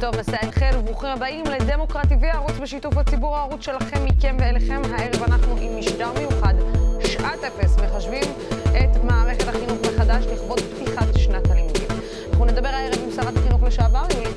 טוב, מסע חל וברוכים הבאים לדמוקרט TV, הערוץ בשיתוף הציבור, הערוץ שלכם, מכם ואליכם. הערב אנחנו עם משדר מיוחד, שעת אפס, מחשבים את מערכת החינוך מחדש לכבוד פתיחת שנת הלימודים. אנחנו נדבר הערב עם שרת החינוך לשעבר, יולי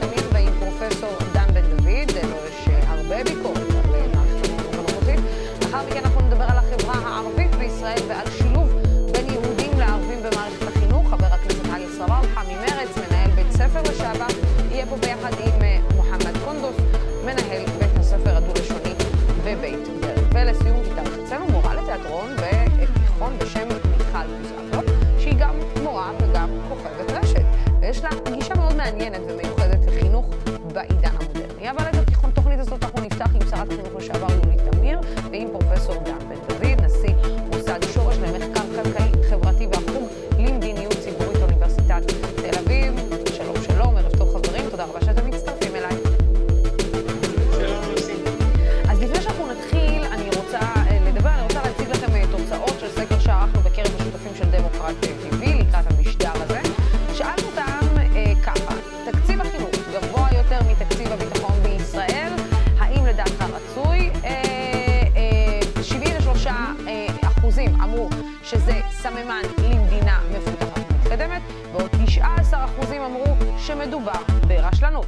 שמדובר ברשלנות.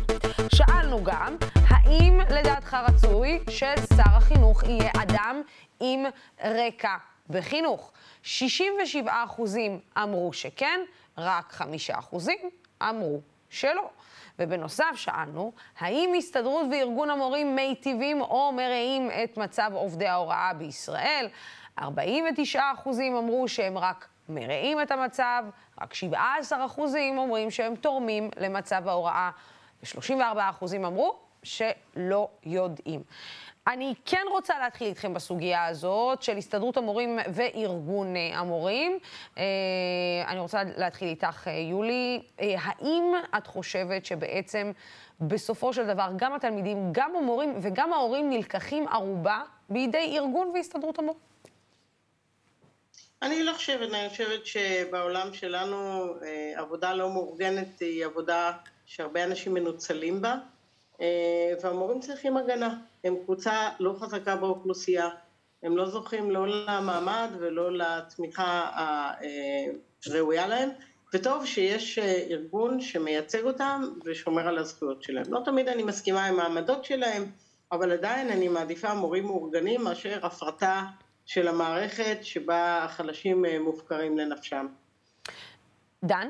שאלנו גם, האם לדעתך רצוי ששר החינוך יהיה אדם עם רקע בחינוך? 67 אחוזים אמרו שכן, רק 5 אחוזים אמרו שלא. ובנוסף שאלנו, האם הסתדרות וארגון המורים מיטיבים או מרעים את מצב עובדי ההוראה בישראל? 49 אחוזים אמרו שהם רק מרעים את המצב, רק 17 אחוזים אומרים שהם תורמים למצב ההוראה, ו-34 אחוזים אמרו שלא יודעים. אני כן רוצה להתחיל איתכם בסוגיה הזאת של הסתדרות המורים וארגון המורים. אה, אני רוצה להתחיל איתך, אה, יולי. אה, האם את חושבת שבעצם בסופו של דבר גם התלמידים, גם המורים וגם ההורים נלקחים ערובה בידי ארגון והסתדרות המורים? אני לא חושבת, אני חושבת שבעולם שלנו אה, עבודה לא מאורגנת היא עבודה שהרבה אנשים מנוצלים בה, אה, והמורים צריכים הגנה. הם קבוצה לא חזקה באוכלוסייה, הם לא זוכים לא למעמד ולא לתמיכה הראויה להם, וטוב שיש אה, ארגון שמייצג אותם ושומר על הזכויות שלהם. לא תמיד אני מסכימה עם העמדות שלהם, אבל עדיין אני מעדיפה מורים מאורגנים מאשר הפרטה של המערכת שבה החלשים אה, מופקרים לנפשם. דן?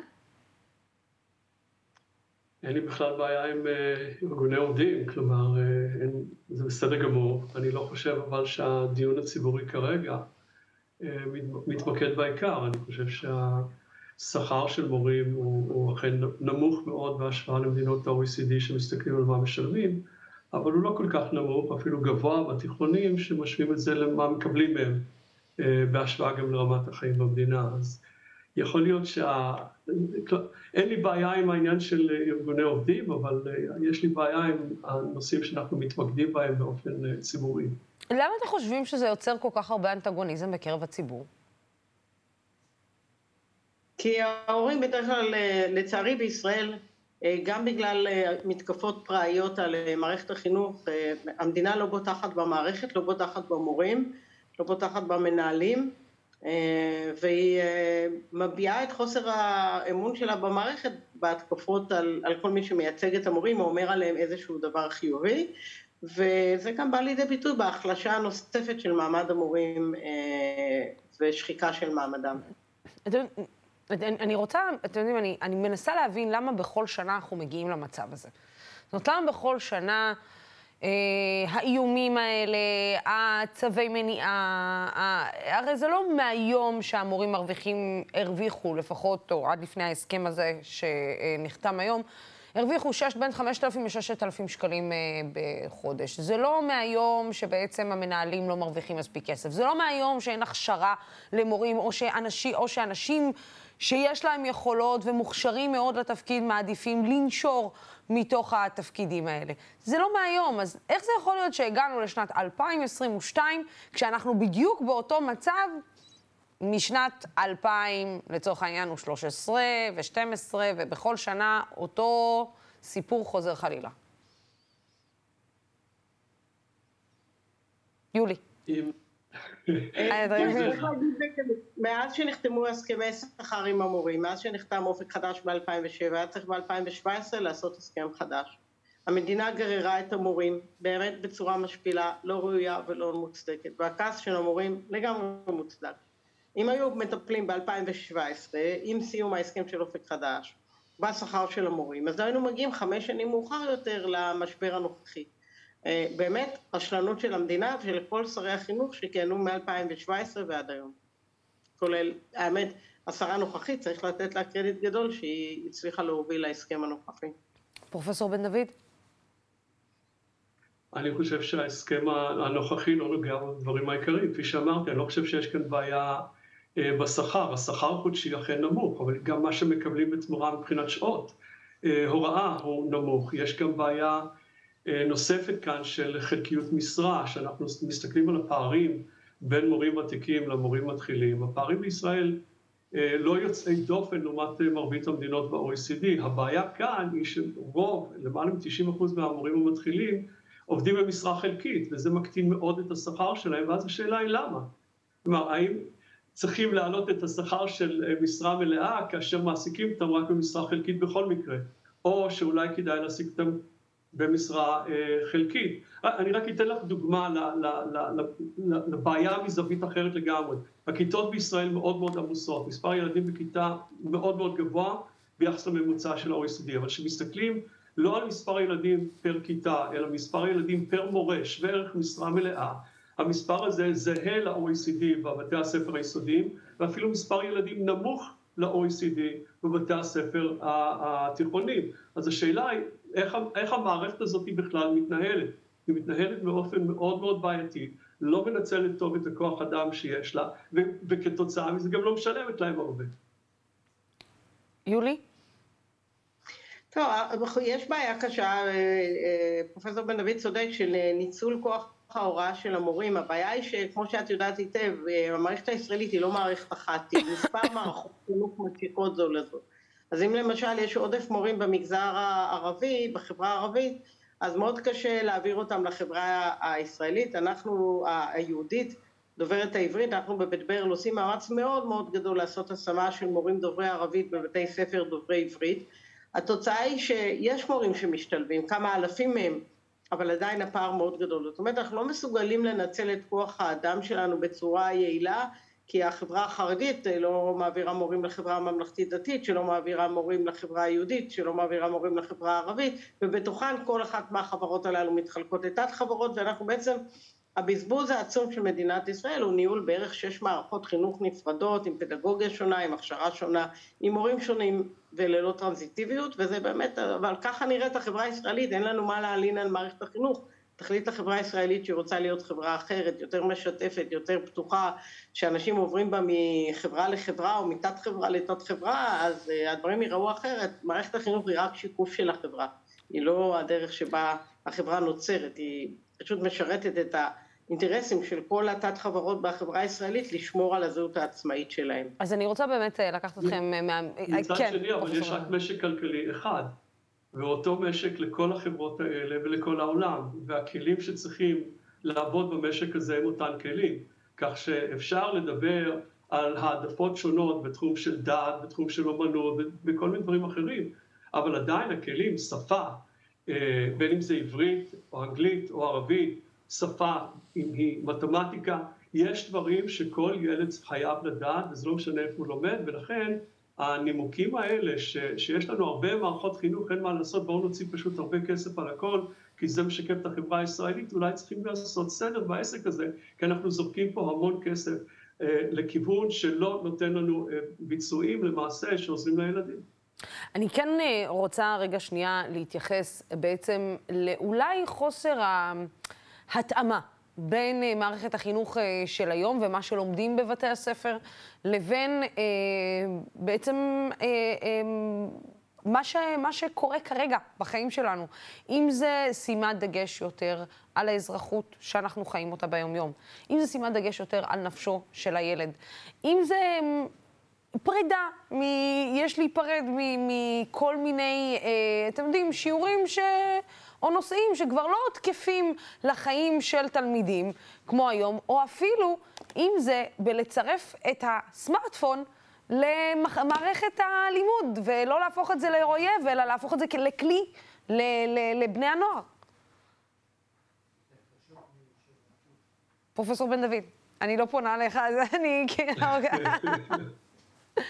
אין לי בכלל בעיה עם אה, ארגוני עובדים, כלומר, אה, אין, זה בסדר גמור. אני לא חושב אבל שהדיון הציבורי כרגע מת- מתמקד בעיקר. אני חושב שהשכר של מורים הוא, הוא אכן נמוך מאוד בהשוואה למדינות ה-OECD שמסתכלים על מה משלמים, אבל הוא לא כל כך נמוך, אפילו גבוה בתיכונים שמשווים את זה למה מקבלים מהם, אה, בהשוואה גם לרמת החיים במדינה. אז יכול להיות שה... אין לי בעיה עם העניין של ארגוני עובדים, אבל אה, יש לי בעיה עם הנושאים שאנחנו מתמקדים בהם באופן אה, ציבורי. למה אתם חושבים שזה יוצר כל כך הרבה אנטגוניזם בקרב הציבור? כי ההורים בדרך כלל, לצערי בישראל, גם בגלל אה, מתקפות פראיות על אה, מערכת החינוך, אה, המדינה לא בוטחת במערכת, לא בוטחת במורים, לא בוטחת במנהלים, אה, והיא אה, מביעה את חוסר האמון שלה במערכת בהתקפות על, על כל מי שמייצג את המורים או אומר עליהם איזשהו דבר חיובי, וזה גם בא לידי ביטוי בהחלשה הנוספת של מעמד המורים אה, ושחיקה של מעמדם. אני אני רוצה, אתם יודעים, אני, אני מנסה להבין למה בכל שנה אנחנו מגיעים למצב הזה. זאת אומרת, למה בכל שנה אה, האיומים האלה, הצווי מניעה, ה- הרי זה לא מהיום שהמורים מרוויחים, הרוויחו לפחות, או עד לפני ההסכם הזה שנחתם היום, הרוויחו שש, בין 5,000 ל-6,000 שקלים אה, בחודש. זה לא מהיום שבעצם המנהלים לא מרוויחים מספיק כסף. זה לא מהיום שאין הכשרה למורים, או שאנשים, או שאנשים שיש להם יכולות ומוכשרים מאוד לתפקיד, מעדיפים לנשור מתוך התפקידים האלה. זה לא מהיום, אז איך זה יכול להיות שהגענו לשנת 2022, כשאנחנו בדיוק באותו מצב משנת 2000, לצורך העניין, הוא 13 ו-12, ובכל שנה אותו סיפור חוזר חלילה. יולי. אם, מאז שנחתמו הסכמי שכר עם המורים, מאז שנחתם אופק חדש ב-2007, היה צריך ב-2017 לעשות הסכם חדש. המדינה גררה את המורים באמת בצורה משפילה, לא ראויה ולא מוצדקת, והכעס של המורים לגמרי מוצדק. אם היו מטפלים ב-2017, עם סיום ההסכם של אופק חדש, בשכר של המורים, אז היינו מגיעים חמש שנים מאוחר יותר למשבר הנוכחי. אה, באמת רשלנות של המדינה ושל כל שרי החינוך שכיהנו מ-2017 ועד היום. כולל, האמת, השרה הנוכחית, צריך לתת לה קרדיט גדול שהיא הצליחה להוביל להסכם הנוכחי. פרופסור בן דוד? אני חושב שההסכם הנוכחי לא נוגע בדברים העיקריים. כפי שאמרתי, אני לא חושב שיש כאן בעיה אה, בשכר. השכר החודשי אכן נמוך, אבל גם מה שמקבלים בתמורה מבחינת שעות אה, הוראה הוא נמוך. יש גם בעיה נוספת כאן של חלקיות משרה, שאנחנו מסתכלים על הפערים בין מורים ותיקים למורים מתחילים. הפערים בישראל לא יוצאי דופן לעומת מרבית המדינות ב-OECD. הבעיה כאן היא שרוב, למעלה מ-90% מהמורים המתחילים, עובדים במשרה חלקית, וזה מקטין מאוד את השכר שלהם, ואז השאלה היא למה. כלומר, האם צריכים להעלות את השכר של אה, משרה מלאה כאשר מעסיקים אותם רק במשרה חלקית בכל מקרה, או שאולי כדאי להעסיק אותם במשרה אה, חלקית. אה, אני רק אתן לך דוגמה לבעיה מזווית אחרת לגמרי. הכיתות בישראל מאוד מאוד עמוסות, מספר ילדים בכיתה מאוד מאוד גבוה ביחס לממוצע של ה-OECD, אבל כשמסתכלים לא על מספר ילדים פר כיתה, אלא מספר ילדים פר מורה, שווה ערך משרה מלאה. המספר הזה זהה ל-OECD בבתי הספר היסודיים, ואפילו מספר ילדים נמוך ל-OECD בבתי הספר התיכוניים. אז השאלה היא, איך, איך המערכת הזאת בכלל מתנהלת? היא מתנהלת באופן מאוד מאוד בעייתי, לא מנצלת טוב את הכוח אדם שיש לה, וכתוצאה מזה גם לא משלמת להם הרבה. יולי? טוב, יש בעיה קשה, אה, אה, פרופסור בן דוד צודק, של ניצול כוח ההוראה של המורים. הבעיה היא שכמו שאת יודעת היטב, אה, המערכת הישראלית היא לא מערכת אחת, היא מספר מערכות חינוך מציקות זו לזו. אז אם למשל יש עודף מורים במגזר הערבי, בחברה הערבית, אז מאוד קשה להעביר אותם לחברה הישראלית. אנחנו, היהודית, דוברת העברית, אנחנו בבית ברל עושים מאמץ מאוד מאוד גדול לעשות השמה של מורים דוברי ערבית בבתי ספר דוברי עברית. התוצאה היא שיש מורים שמשתלבים, כמה אלפים מהם, אבל עדיין הפער מאוד גדול. זאת אומרת, אנחנו לא מסוגלים לנצל את כוח האדם שלנו בצורה יעילה, כי החברה החרדית לא מעבירה מורים לחברה הממלכתית דתית, שלא מעבירה מורים לחברה היהודית, שלא מעבירה מורים לחברה הערבית, ובתוכן כל אחת מהחברות הללו מתחלקות לתת חברות, ואנחנו בעצם הבזבוז העצום של מדינת ישראל הוא ניהול בערך שש מערכות חינוך נפרדות, עם פדגוגיה שונה, עם הכשרה שונה, עם מורים שונים וללא טרנזיטיביות, וזה באמת, אבל ככה נראית החברה הישראלית, אין לנו מה להלין על מערכת החינוך. תחליט לחברה הישראלית שהיא רוצה להיות חברה אחרת, יותר משתפת, יותר פתוחה, שאנשים עוברים בה מחברה לחברה או מתת חברה לתת חברה, אז uh, הדברים ייראו אחרת. מערכת החינוך היא רק שיקוף של החברה, היא לא הדרך שבה החברה נוצרת, היא פשוט משרתת את ה... אינטרסים של כל התת חברות בחברה הישראלית לשמור על הזהות העצמאית שלהם. אז אני רוצה באמת אה, לקחת אתכם אה, מה... מצד כן, שני, אבל יש רק משק כלכלי אחד, ואותו משק לכל החברות האלה ולכל העולם, והכלים שצריכים לעבוד במשק הזה הם אותם כלים, כך שאפשר לדבר על העדפות שונות בתחום של דת, בתחום של אומנות, ובכל מיני דברים אחרים, אבל עדיין הכלים, שפה, אה, בין אם זה עברית או אנגלית או ערבית, שפה, אם היא מתמטיקה, יש דברים שכל ילד חייב לדעת, וזה לא משנה איפה הוא לומד, ולכן הנימוקים האלה, ש, שיש לנו הרבה מערכות חינוך, אין מה לעשות, בואו נוציא פשוט הרבה כסף על הכל, כי זה משקף את החברה הישראלית, אולי צריכים לעשות סדר בעסק הזה, כי אנחנו זורקים פה המון כסף אה, לכיוון שלא נותן לנו אה, ביצועים למעשה שעוזרים לילדים. אני כן אה, רוצה רגע שנייה להתייחס בעצם לאולי חוסר ה... בין uh, מערכת החינוך uh, של היום ומה שלומדים בבתי הספר, לבין uh, בעצם uh, um, מה, ש, מה שקורה כרגע בחיים שלנו. אם זה שימת דגש יותר על האזרחות שאנחנו חיים אותה ביום-יום, אם זה שימת דגש יותר על נפשו של הילד, אם זה... פרידה, מ... יש להיפרד מכל מיני, אה, אתם יודעים, שיעורים ש... או נושאים שכבר לא תקפים לחיים של תלמידים, כמו היום, או אפילו, אם זה בלצרף את הסמארטפון למערכת הלימוד, ולא להפוך את זה לאויב, אלא להפוך את זה לכלי לבני הנוער. פרופסור בן דוד, אני לא פונה אליך, אז אני כאילו...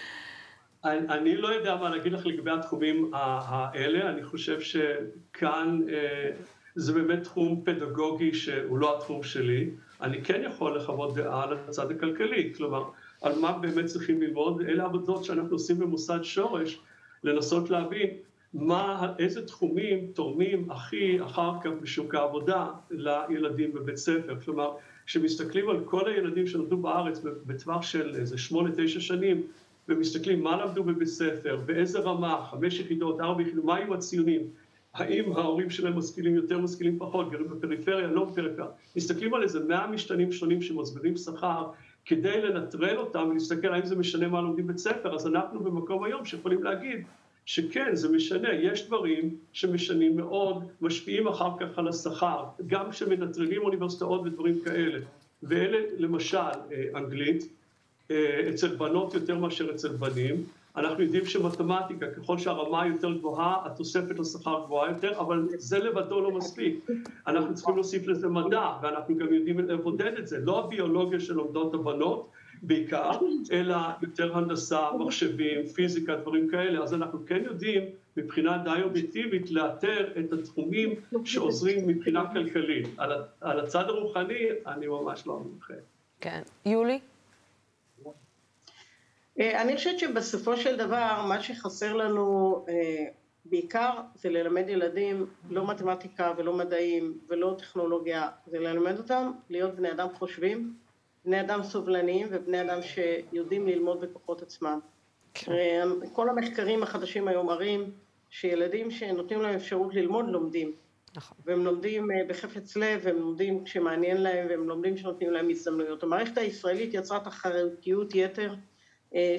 אני לא יודע מה להגיד לך לגבי התחומים האלה, אני חושב שכאן אה, זה באמת תחום פדגוגי שהוא לא התחום שלי. אני כן יכול לחוות דעה על הצד הכלכלי, כלומר, על מה באמת צריכים ללמוד, אלה עבודות שאנחנו עושים במוסד שורש, לנסות להבין מה, איזה תחומים תורמים הכי אחר כך בשוק העבודה לילדים בבית ספר. כלומר, כשמסתכלים על כל הילדים שנולדו בארץ בטווח של איזה שמונה, תשע שנים, ומסתכלים מה למדו בבית ספר, באיזה רמה, חמש יחידות, ארבע יחידות, מה היו הציונים, האם ההורים שלהם משכילים יותר, משכילים פחות, גרים בפריפריה, לא בפריפריה, מסתכלים על איזה מאה משתנים שונים שמסבירים שכר, כדי לנטרל אותם ולהסתכל האם זה משנה מה לומדים בית ספר, אז אנחנו במקום היום שיכולים להגיד שכן, זה משנה, יש דברים שמשנים מאוד, משפיעים אחר כך על השכר, גם כשמנטרלים אוניברסיטאות ודברים כאלה. ואלה למשל אה, אנגלית, אצל בנות יותר מאשר אצל בנים. אנחנו יודעים שמתמטיקה, ככל שהרמה יותר גבוהה, התוספת לשכר גבוהה יותר, אבל זה לבדו לא מספיק. אנחנו צריכים להוסיף לזה מדע, ואנחנו גם יודעים לבודד את זה. לא הביולוגיה שלומדות הבנות, בעיקר, אלא יותר הנדסה, מחשבים, פיזיקה, דברים כאלה. אז אנחנו כן יודעים מבחינה די אובייקטיבית לאתר את התחומים שעוזרים מבחינה כלכלית. על הצד הרוחני אני ממש לא מומחה. כן. יולי? אה, אני חושבת שבסופו של דבר מה שחסר לנו אה, בעיקר זה ללמד ילדים לא מתמטיקה ולא מדעים ולא טכנולוגיה, זה ללמד אותם להיות בני אדם חושבים, בני אדם סובלניים ובני אדם שיודעים ללמוד בכוחות עצמם. כן. אה, כל המחקרים החדשים היום מראים שילדים שנותנים להם אפשרות ללמוד לומדים. נכון. והם לומדים בחפץ לב, והם לומדים כשמעניין להם, והם לומדים כשנותנים להם הזדמנויות. המערכת הישראלית יצרה תחרותיות יתר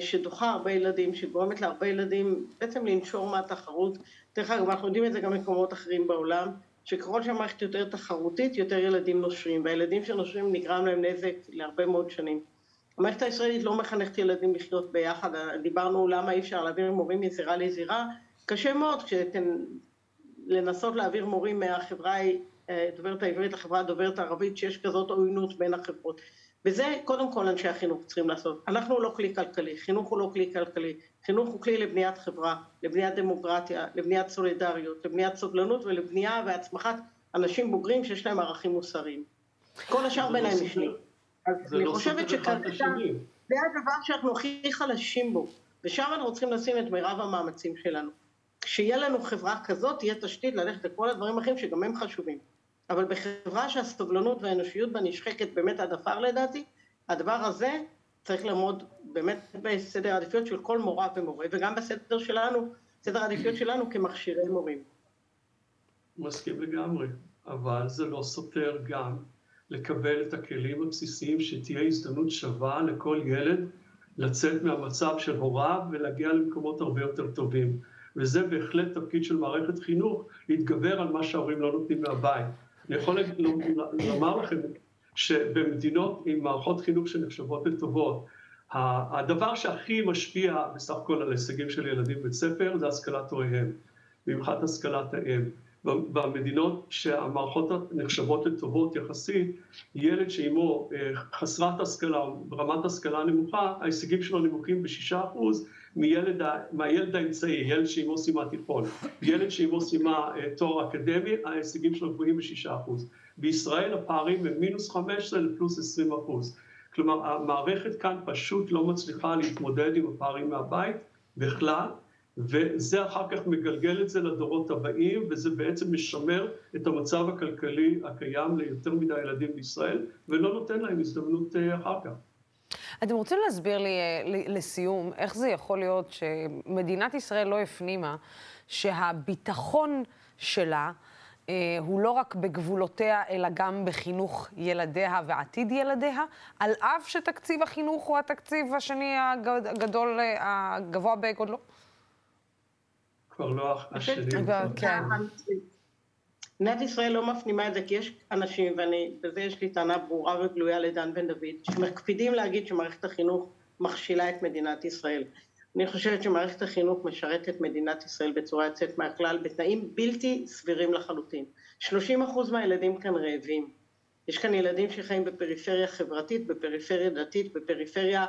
שדוחה הרבה ילדים, שגורמת להרבה ילדים בעצם לנשור מהתחרות. דרך אגב, אנחנו יודעים את זה גם במקומות אחרים בעולם, שככל שהמערכת יותר תחרותית, יותר ילדים נושרים, והילדים שנושרים נגרם להם נזק להרבה מאוד שנים. המערכת הישראלית לא מחנכת ילדים לחיות ביחד, דיברנו למה אי אפשר להעביר מורים מזירה לזירה, קשה מאוד כשאתם לנסות להעביר מורים מהחברה אה, דוברת העברית לחברה הדוברת הערבית, שיש כזאת עוינות בין החברות. וזה קודם כל אנשי החינוך צריכים לעשות. אנחנו לא כלי כלכלי, חינוך הוא לא כלי כלכלי, חינוך הוא כלי לבניית חברה, לבניית דמוקרטיה, לבניית סולידריות, לבניית סובלנות ולבנייה והצמחת אנשים בוגרים שיש להם ערכים מוסריים. כל השאר ביניהם משני. אז אני לא חושבת שכרגע זה הדבר שאנחנו הכי חלשים בו, ושם אנחנו צריכים לשים את מירב המאמצים שלנו. כשיהיה לנו חברה כזאת, תהיה תשתית ללכת לכל הדברים האחרים שגם הם חשובים. אבל בחברה שהסובלנות והאנושיות בה נשחקת באמת עד עפר לדעתי, הדבר הזה צריך לעמוד באמת בסדר העדיפויות של כל מורה ומורה, וגם בסדר שלנו, סדר העדיפויות שלנו כמכשירי מורים. מסכים לגמרי, אבל זה לא סותר גם לקבל את הכלים הבסיסיים שתהיה הזדמנות שווה לכל ילד לצאת מהמצב של הוריו ולהגיע למקומות הרבה יותר טובים. וזה בהחלט תפקיד של מערכת חינוך, להתגבר על מה שההורים לא נותנים מהבית. אני יכול לומר לכם שבמדינות עם מערכות חינוך שנחשבות לטובות, הדבר שהכי משפיע בסך הכל על הישגים של ילדים בבית ספר זה השכלת הוריהם, במיוחד השכלת האם. במדינות שהמערכות נחשבות לטובות יחסית, ילד שאימו אה, חסרת השכלה או ברמת השכלה נמוכה, ההישגים שלו נמוכים בשישה אחוז מילד, מהילד האמצעי, ילד שאימו סיימה תיכון. ילד שאימו סיימה אה, תואר אקדמי, ההישגים שלו גבוהים בשישה אחוז. בישראל הפערים הם מינוס חמש עשרה לפלוס עשרים אחוז. כלומר, המערכת כאן פשוט לא מצליחה להתמודד עם הפערים מהבית בכלל, וזה אחר כך מגלגל את זה לדורות הבאים, וזה בעצם משמר את המצב הכלכלי הקיים ליותר מדי ילדים בישראל, ולא נותן להם הזדמנות אה, אחר כך. אתם רוצים להסביר לי אה, לסיום, איך זה יכול להיות שמדינת ישראל לא הפנימה שהביטחון שלה אה, הוא לא רק בגבולותיה, אלא גם בחינוך ילדיה ועתיד ילדיה, על אף שתקציב החינוך הוא התקציב השני הגדול, הגבוה בגודלו? כבר לא השני. כן. מדינת ישראל לא מפנימה את זה, כי יש אנשים, ובזה יש לי טענה ברורה וגלויה לדן בן דוד, שמקפידים להגיד שמערכת החינוך מכשילה את מדינת ישראל. אני חושבת שמערכת החינוך משרתת את מדינת ישראל בצורה יוצאת מהכלל, בתנאים בלתי סבירים לחלוטין. 30 אחוז מהילדים כאן רעבים. יש כאן ילדים שחיים בפריפריה חברתית, בפריפריה דתית, בפריפריה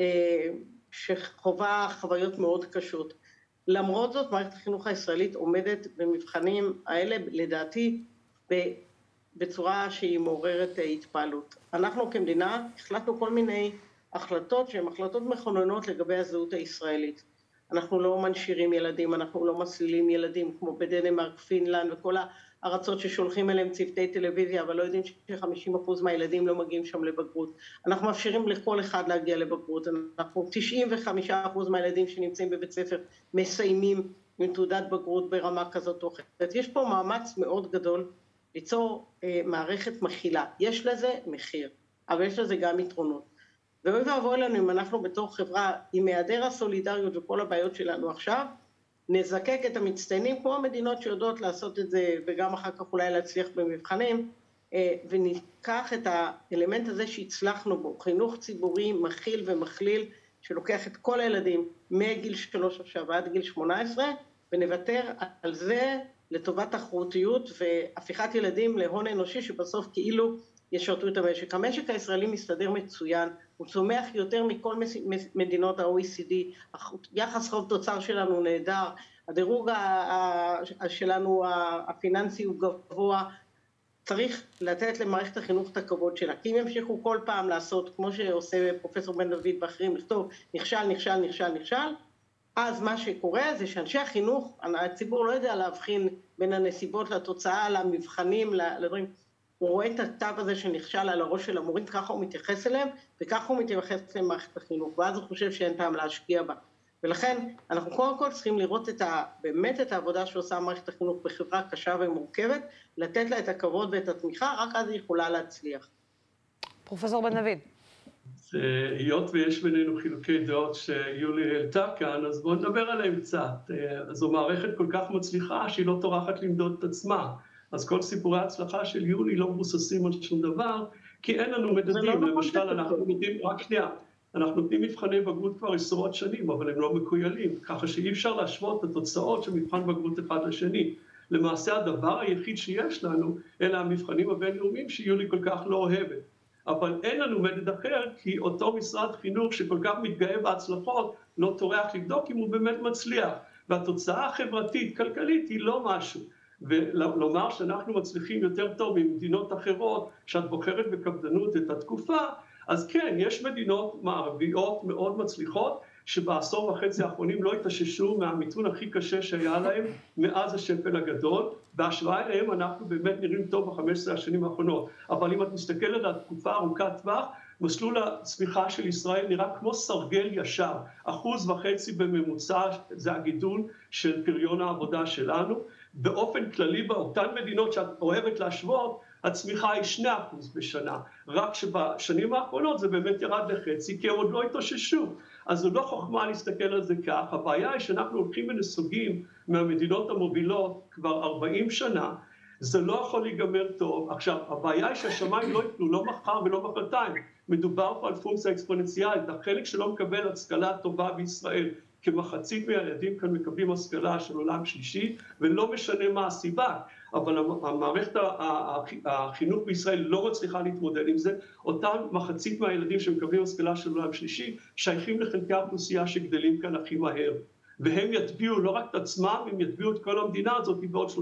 אה, שחווה חוויות מאוד קשות. למרות זאת, מערכת החינוך הישראלית עומדת במבחנים האלה, לדעתי, בצורה שהיא מעוררת אה, התפעלות. אנחנו כמדינה החלטנו כל מיני החלטות שהן החלטות מכוננות לגבי הזהות הישראלית. אנחנו לא מנשירים ילדים, אנחנו לא מסלילים ילדים כמו בדנמרק, פינלנד וכל הארצות ששולחים אליהם צוותי טלוויזיה, אבל לא יודעים ש-50% מהילדים לא מגיעים שם לבגרות. אנחנו מאפשרים לכל אחד להגיע לבגרות. אנחנו 95% מהילדים שנמצאים בבית ספר מסיימים עם תעודת בגרות ברמה כזאת או אחרת. יש פה מאמץ מאוד גדול ליצור אה, מערכת מכילה. יש לזה מחיר, אבל יש לזה גם יתרונות. ואוי ואבוי לנו אם אנחנו בתור חברה, עם היעדר הסולידריות וכל הבעיות שלנו עכשיו, נזקק את המצטיינים כמו המדינות שיודעות לעשות את זה וגם אחר כך אולי להצליח במבחנים אה, וניקח את האלמנט הזה שהצלחנו בו, חינוך ציבורי מכיל ומכליל שלוקח את כל הילדים מגיל שלוש עכשיו ועד גיל שמונה עשרה ונוותר על זה לטובת תחרותיות והפיכת ילדים להון אנושי שבסוף כאילו המשק. המשק הישראלי מסתדר מצוין, הוא צומח יותר מכל מדינות ה-OECD, יחס חוב תוצר שלנו נהדר, הדירוג שלנו הפיננסי הוא גבוה, צריך לתת למערכת החינוך את הכבוד שלה, כי אם ימשיכו כל פעם לעשות, כמו שעושה פרופסור בן דוד ואחרים, לכתוב נכשל, נכשל, נכשל, נכשל, אז מה שקורה זה שאנשי החינוך, הציבור לא יודע להבחין בין הנסיבות לתוצאה, למבחנים, לדברים, הוא רואה את התו הזה שנכשל על הראש של המורים, ככה הוא מתייחס אליהם, וככה הוא מתייחס למערכת החינוך, ואז הוא חושב שאין טעם להשקיע בה. ולכן אנחנו קודם כל צריכים לראות את ה, באמת את העבודה שעושה מערכת החינוך בחברה קשה ומורכבת, לתת לה את הכבוד ואת התמיכה, רק אז היא יכולה להצליח. פרופסור בן דוד. היות ויש בינינו חילוקי דעות שיולי העלתה כאן, אז בואו נדבר עליהם קצת. זו מערכת כל כך מצליחה שהיא לא טורחת למדוד את עצמה. אז כל סיפורי ההצלחה של יולי לא מבוססים על שום דבר, כי אין לנו מדדים, לא נכון למשל אנחנו נותנים, רק שנייה, אנחנו נותנים מבחני בגרות כבר עשרות שנים, אבל הם לא מקוילים, ככה שאי אפשר להשוות את התוצאות של מבחן בגרות אחד לשני. למעשה הדבר היחיד שיש לנו, אלה המבחנים הבינלאומיים שיולי כל כך לא אוהבת. אבל אין לנו מדד אחר, כי אותו משרד חינוך שכל כך מתגאה בהצלחות, לא טורח לבדוק אם הוא באמת מצליח. והתוצאה החברתית-כלכלית היא לא משהו. ולומר שאנחנו מצליחים יותר טוב ממדינות אחרות, שאת בוחרת בקפדנות את התקופה, אז כן, יש מדינות מערביות מאוד מצליחות, שבעשור וחצי האחרונים לא התאוששו מהמיתון הכי קשה שהיה להם מאז השפל הגדול. בהשוואה אליהם אנחנו באמת נראים טוב בחמש עשרה השנים האחרונות. אבל אם את מסתכלת על תקופה ארוכת טווח, מסלול הצמיחה של ישראל נראה כמו סרגל ישר, אחוז וחצי בממוצע זה הגידול של פריון העבודה שלנו, באופן כללי באותן מדינות שאת אוהבת להשוות, הצמיחה היא שני אחוז בשנה, רק שבשנים האחרונות זה באמת ירד לחצי, כי הם עוד לא התאוששו. אז זו לא חוכמה להסתכל על זה כך, הבעיה היא שאנחנו הולכים ונסוגים מהמדינות המובילות כבר 40 שנה, זה לא יכול להיגמר טוב. עכשיו, הבעיה היא שהשמיים לא יפלו, לא מחר ולא מחרתיים. מדובר פה על פונקציה אקספוננציאלית. החלק שלא מקבל השכלה טובה בישראל כמחצית מהילדים כאן מקבלים השכלה של עולם שלישי, ולא משנה מה הסיבה, אבל המערכת החינוך בישראל לא מצליחה להתמודד עם זה. אותם מחצית מהילדים שמקבלים השכלה של עולם שלישי שייכים לחלקי האוכלוסייה שגדלים כאן הכי מהר. והם יטביעו לא רק את עצמם, הם יטביעו את כל המדינה הזאת בעוד 30-40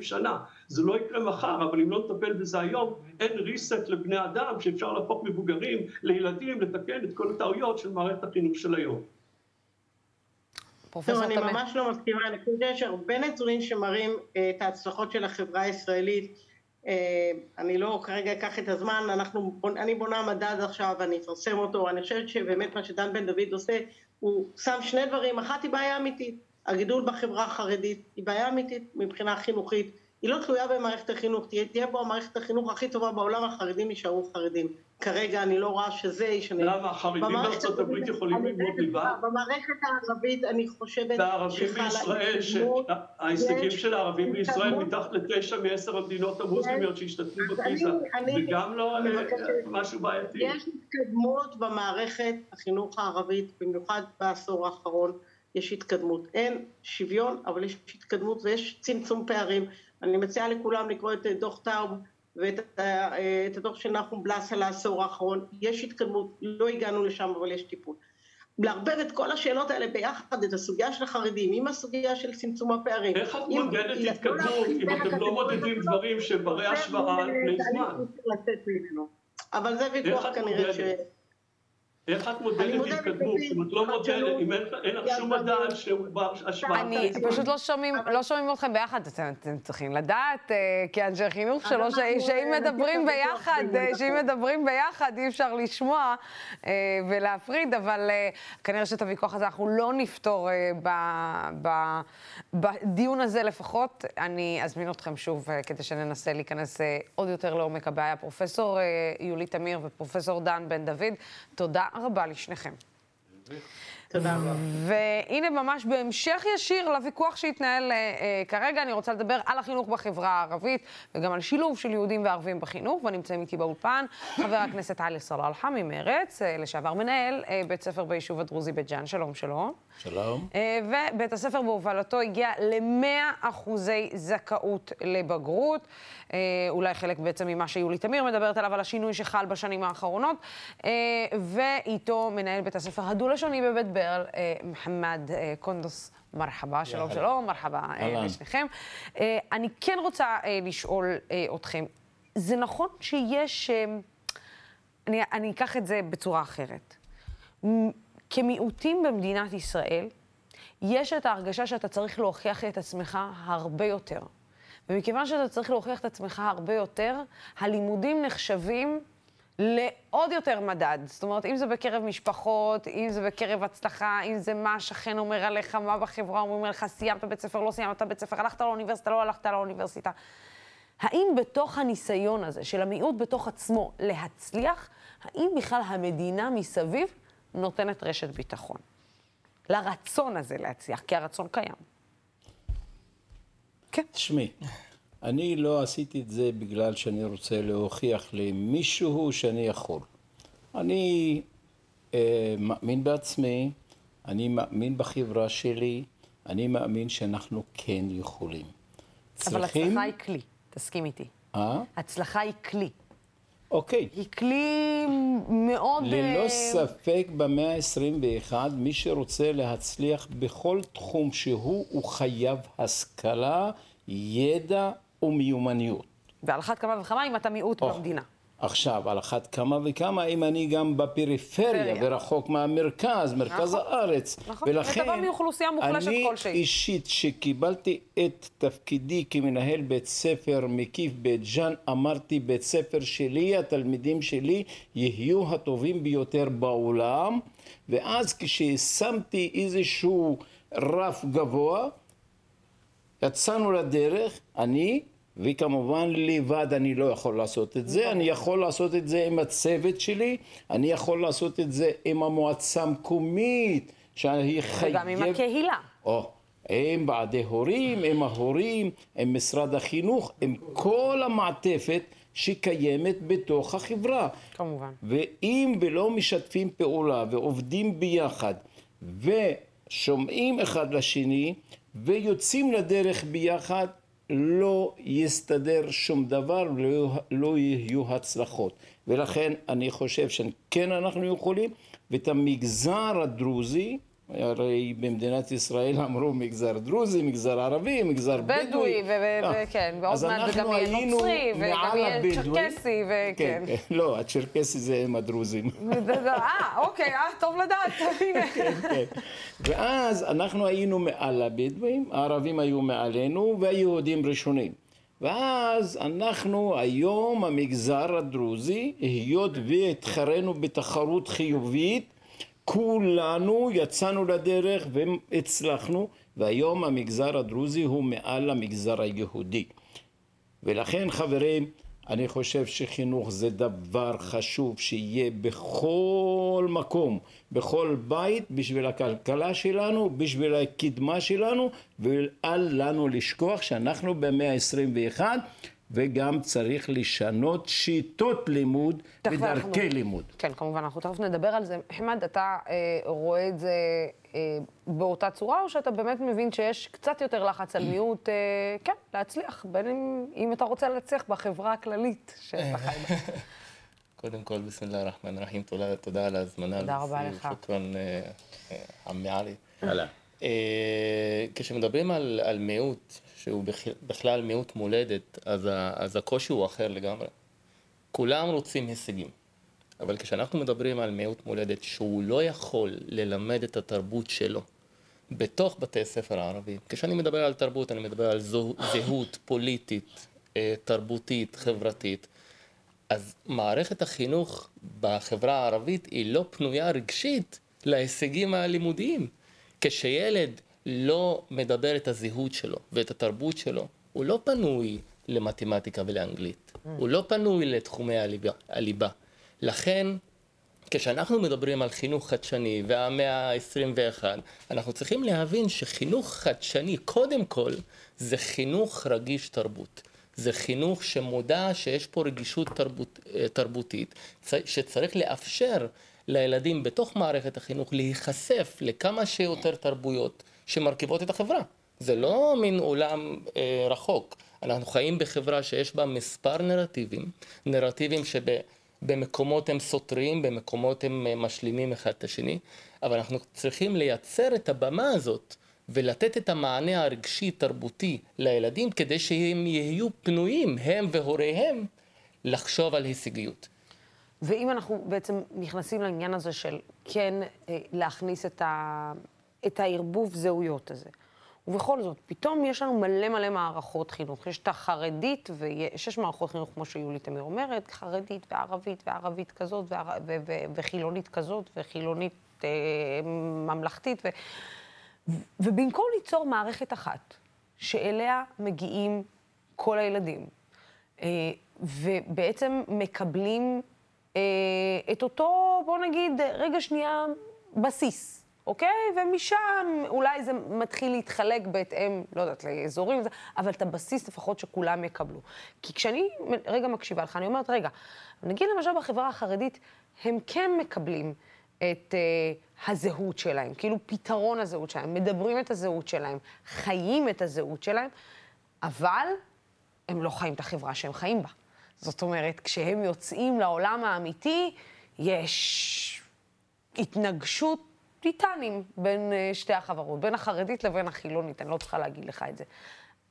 שנה. זה לא יקרה מחר, אבל אם לא נטפל בזה היום, אין reset לבני אדם שאפשר להפוך מבוגרים לילדים, לתקן את כל הטעויות של מערכת החינוך של היום. אני ממש לא מסכימה, אני חושבת שיש הרבה נתונים שמראים אה, את ההצלחות של החברה הישראלית. אה, אני לא כרגע אקח את הזמן, אנחנו, אני בונה מדד עכשיו ואני אפרסם אותו, אני חושבת שבאמת מה שדן בן דוד עושה, הוא שם שני דברים, אחת היא בעיה אמיתית, הגידול בחברה החרדית היא בעיה אמיתית מבחינה חינוכית, היא לא תלויה במערכת החינוך, תהיה, תהיה פה המערכת החינוך הכי טובה בעולם, החרדים יישארו חרדים. כרגע אני לא רואה שזה ישנה. למה? החרדים בארצות הברית יכולים ללמוד ליבה? במערכת הערבית אני חושבת והערבים בישראל, ההישגים של הערבים בישראל מתחת לתשע מעשר המדינות המוסלמיות שהשתתפו בפיזה, זה גם לא אה, משהו בעייתי. יש התקדמות במערכת החינוך הערבית, במיוחד בעשור האחרון. יש התקדמות. אין שוויון, אבל יש התקדמות ויש צמצום פערים. אני מציעה לכולם לקרוא את דוח טאוב ואת את הדוח של נחום בלס על העשור האחרון. יש התקדמות, לא הגענו לשם, אבל יש טיפול. לערבב את כל השאלות האלה ביחד, את הסוגיה של החרדים עם הסוגיה של צמצום הפערים. איך את מודדת התקדמות אם אתם לא מודדים דברים שברי השוואה על פני זמן? אבל זה ויכוח כנראה ש... איך את מודדת התקדמות? אם את לא מודדת, אם אין לך שום מדד שהוא בר השוואה. אני, פשוט לא שומעים לא שומעים אתכם ביחד, אתם צריכים לדעת, אה, כאנשי חינוך, שאם מדברים ביחד, אה, שאם מדברים ביחד אי אפשר לשמוע אה, ולהפריד, אבל כנראה שאת הוויכוח הזה אנחנו לא נפתור בדיון הזה לפחות. אני אזמין אתכם שוב כדי שננסה להיכנס עוד יותר לעומק הבעיה. פרופסור יולי תמיר ופרופסור דן בן דוד, תודה רבה לשניכם. תודה רבה. והנה ממש בהמשך ישיר לוויכוח שהתנהל אה, כרגע, אני רוצה לדבר על החינוך בחברה הערבית וגם על שילוב של יהודים וערבים בחינוך, ונמצאים איתי באולפן חבר הכנסת עלי סלאלחה ממרץ, אה, לשעבר מנהל אה, בית ספר ביישוב הדרוזי בית ג'אן, שלום שלום. שלום. אה, ובית הספר בהובלתו הגיע ל-100 אחוזי זכאות לבגרות. אה, אולי חלק בעצם ממה שיולי תמיר מדברת עליו, על השינוי שחל בשנים האחרונות. אה, ואיתו מנהל בית הספר הדו-לשוני בבית ברל, מוחמד קונדוס. מרחבה, שלום שלום, מרחבה לשניכם. אני כן רוצה לשאול אתכם, זה נכון שיש, אני, אני אקח את זה בצורה אחרת. כמיעוטים במדינת ישראל, יש את ההרגשה שאתה צריך להוכיח את עצמך הרבה יותר. ומכיוון שאתה צריך להוכיח את עצמך הרבה יותר, הלימודים נחשבים לעוד יותר מדד. זאת אומרת, אם זה בקרב משפחות, אם זה בקרב הצלחה, אם זה מה השכן אומר עליך, מה בחברה אומרים עליך, סיימת בית ספר, לא סיימת בית ספר, הלכת לאוניברסיטה, לא הלכת לאוניברסיטה. האם בתוך הניסיון הזה של המיעוט בתוך עצמו להצליח, האם בכלל המדינה מסביב נותנת רשת ביטחון. לרצון הזה להצליח, כי הרצון קיים. כן. תשמעי, אני לא עשיתי את זה בגלל שאני רוצה להוכיח למישהו שאני יכול. אני אה, מאמין בעצמי, אני מאמין בחברה שלי, אני מאמין שאנחנו כן יכולים. אבל צריכים... הצלחה היא כלי, תסכים איתי. אה? הצלחה היא כלי. אוקיי. היא כלי מאוד... ללא uh... ספק במאה ה-21, מי שרוצה להצליח בכל תחום שהוא, הוא חייב השכלה, ידע ומיומנויות. ועל אחת כמה וכמה אם אתה מיעוט oh. במדינה. עכשיו, על אחת כמה וכמה, אם אני גם בפריפריה ורחוק מהמרכז, מרכז נכון, הארץ. נכון, ולכן, אתה בא מאוכלוסייה מוחלשת כלשהי. אני אישית, שקיבלתי את תפקידי כמנהל בית ספר מקיף בית ג'אן, אמרתי, בית ספר שלי, התלמידים שלי, יהיו הטובים ביותר בעולם, ואז כששמתי איזשהו רף גבוה, יצאנו לדרך, אני וכמובן לבד אני לא יכול לעשות את זה, אני יכול לעשות את זה עם הצוות שלי, אני יכול לעשות את זה עם המועצה המקומית, שהיא חייבת... וגם עם הקהילה. או, עם בעדי הורים, עם ההורים, עם משרד החינוך, עם כל המעטפת שקיימת בתוך החברה. כמובן. ואם ולא משתפים פעולה ועובדים ביחד ושומעים אחד לשני ויוצאים לדרך ביחד, לא יסתדר שום דבר, לא, לא יהיו הצלחות. ולכן אני חושב שכן אנחנו יכולים, ואת המגזר הדרוזי, הרי במדינת ישראל אמרו מגזר דרוזי, מגזר ערבי, מגזר בדואי. בדואי, וכן, ועוד מעט גם יהיה נוצרי, וגם יהיה צ'רקסי, וכן. כן, כן. לא, הצ'רקסי זה עם הדרוזים. אה, אוקיי, אה, טוב לדעת, הנה. כן, כן. ואז אנחנו היינו מעל הבדואים, הערבים היו מעלינו, והיהודים ראשונים. ואז אנחנו היום, המגזר הדרוזי, היות והתחרנו בתחרות חיובית, כולנו יצאנו לדרך והצלחנו, והיום המגזר הדרוזי הוא מעל המגזר היהודי. ולכן חברים, אני חושב שחינוך זה דבר חשוב שיהיה בכל מקום, בכל בית, בשביל הכלכלה שלנו, בשביל הקדמה שלנו, ואל לנו לשכוח שאנחנו במאה ה-21 וגם צריך לשנות שיטות לימוד ודרכי אנחנו, לימוד. כן, כמובן, אנחנו תכף נדבר על זה. חמד, אתה אה, רואה את זה אה, באותה צורה, או שאתה באמת מבין שיש קצת יותר לחץ על מיעוט, אה, כן, להצליח, בין אם, אם אתה רוצה להצליח בחברה הכללית שאתה חי בה. קודם כל, בסמילה רחמן רחים, תודה, תודה על ההזמנה. תודה רבה לך. שוכרן עמי עלי. כשמדברים על, על מיעוט, שהוא בכלל מיעוט מולדת, אז, ה, אז הקושי הוא אחר לגמרי. כולם רוצים הישגים, אבל כשאנחנו מדברים על מיעוט מולדת שהוא לא יכול ללמד את התרבות שלו בתוך בתי הספר הערביים, כשאני מדבר על תרבות אני מדבר על זו, זהות פוליטית, אה, תרבותית, חברתית, אז מערכת החינוך בחברה הערבית היא לא פנויה רגשית להישגים הלימודיים. כשילד לא מדבר את הזהות שלו ואת התרבות שלו, הוא לא פנוי למתמטיקה ולאנגלית, mm. הוא לא פנוי לתחומי הליבה. הליבה. לכן, כשאנחנו מדברים על חינוך חדשני והמאה ה-21, אנחנו צריכים להבין שחינוך חדשני, קודם כל, זה חינוך רגיש תרבות. זה חינוך שמודע שיש פה רגישות תרבות, אה, תרבותית, שצריך לאפשר לילדים בתוך מערכת החינוך להיחשף לכמה שיותר תרבויות שמרכיבות את החברה. זה לא מין עולם אה, רחוק. אנחנו חיים בחברה שיש בה מספר נרטיבים, נרטיבים שבמקומות הם סותרים, במקומות הם אה, משלימים אחד את השני, אבל אנחנו צריכים לייצר את הבמה הזאת ולתת את המענה הרגשי-תרבותי לילדים כדי שהם יהיו פנויים, הם והוריהם, לחשוב על הישגיות. ואם אנחנו בעצם נכנסים לעניין הזה של כן אה, להכניס את, ה, את הערבוב זהויות הזה, ובכל זאת, פתאום יש לנו מלא מלא מערכות חינוך. יש את החרדית, ויש מערכות חינוך, כמו שיולי תמיר אומרת, חרדית וערבית וערבית כזאת, וער... ו... ו... וחילונית כזאת, וחילונית אה, ממלכתית. ו... ובמקום ליצור מערכת אחת, שאליה מגיעים כל הילדים, אה, ובעצם מקבלים אה, את אותו, בוא נגיד, רגע שנייה, בסיס, אוקיי? ומשם אולי זה מתחיל להתחלק בהתאם, לא יודעת, לאזורים, אבל את הבסיס לפחות שכולם יקבלו. כי כשאני רגע מקשיבה לך, אני אומרת, רגע, נגיד למשל בחברה החרדית, הם כן מקבלים את uh, הזהות שלהם, כאילו פתרון הזהות שלהם, מדברים את הזהות שלהם, חיים את הזהות שלהם, אבל הם לא חיים את החברה שהם חיים בה. זאת אומרת, כשהם יוצאים לעולם האמיתי, יש התנגשות טיטנים בין אה, שתי החברות, בין החרדית לבין החילונית, אני לא צריכה להגיד לך את זה.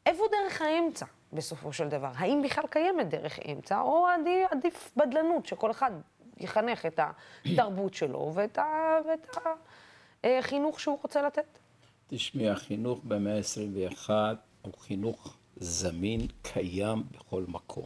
איפה דרך האמצע, בסופו של דבר? האם בכלל קיימת דרך אמצע, או עדיף, עדיף בדלנות, שכל אחד יחנך את התרבות שלו ואת, ה, ואת החינוך אה, שהוא רוצה לתת? תשמעי, החינוך במאה ה-21 הוא חינוך זמין, קיים בכל מקום.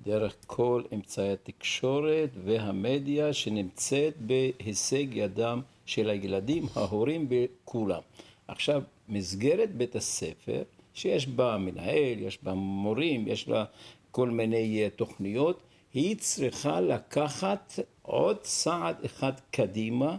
דרך כל אמצעי התקשורת והמדיה שנמצאת בהישג ידם של הילדים, ההורים וכולם. עכשיו, מסגרת בית הספר, שיש בה מנהל, יש בה מורים, יש לה כל מיני תוכניות, היא צריכה לקחת עוד צעד אחד קדימה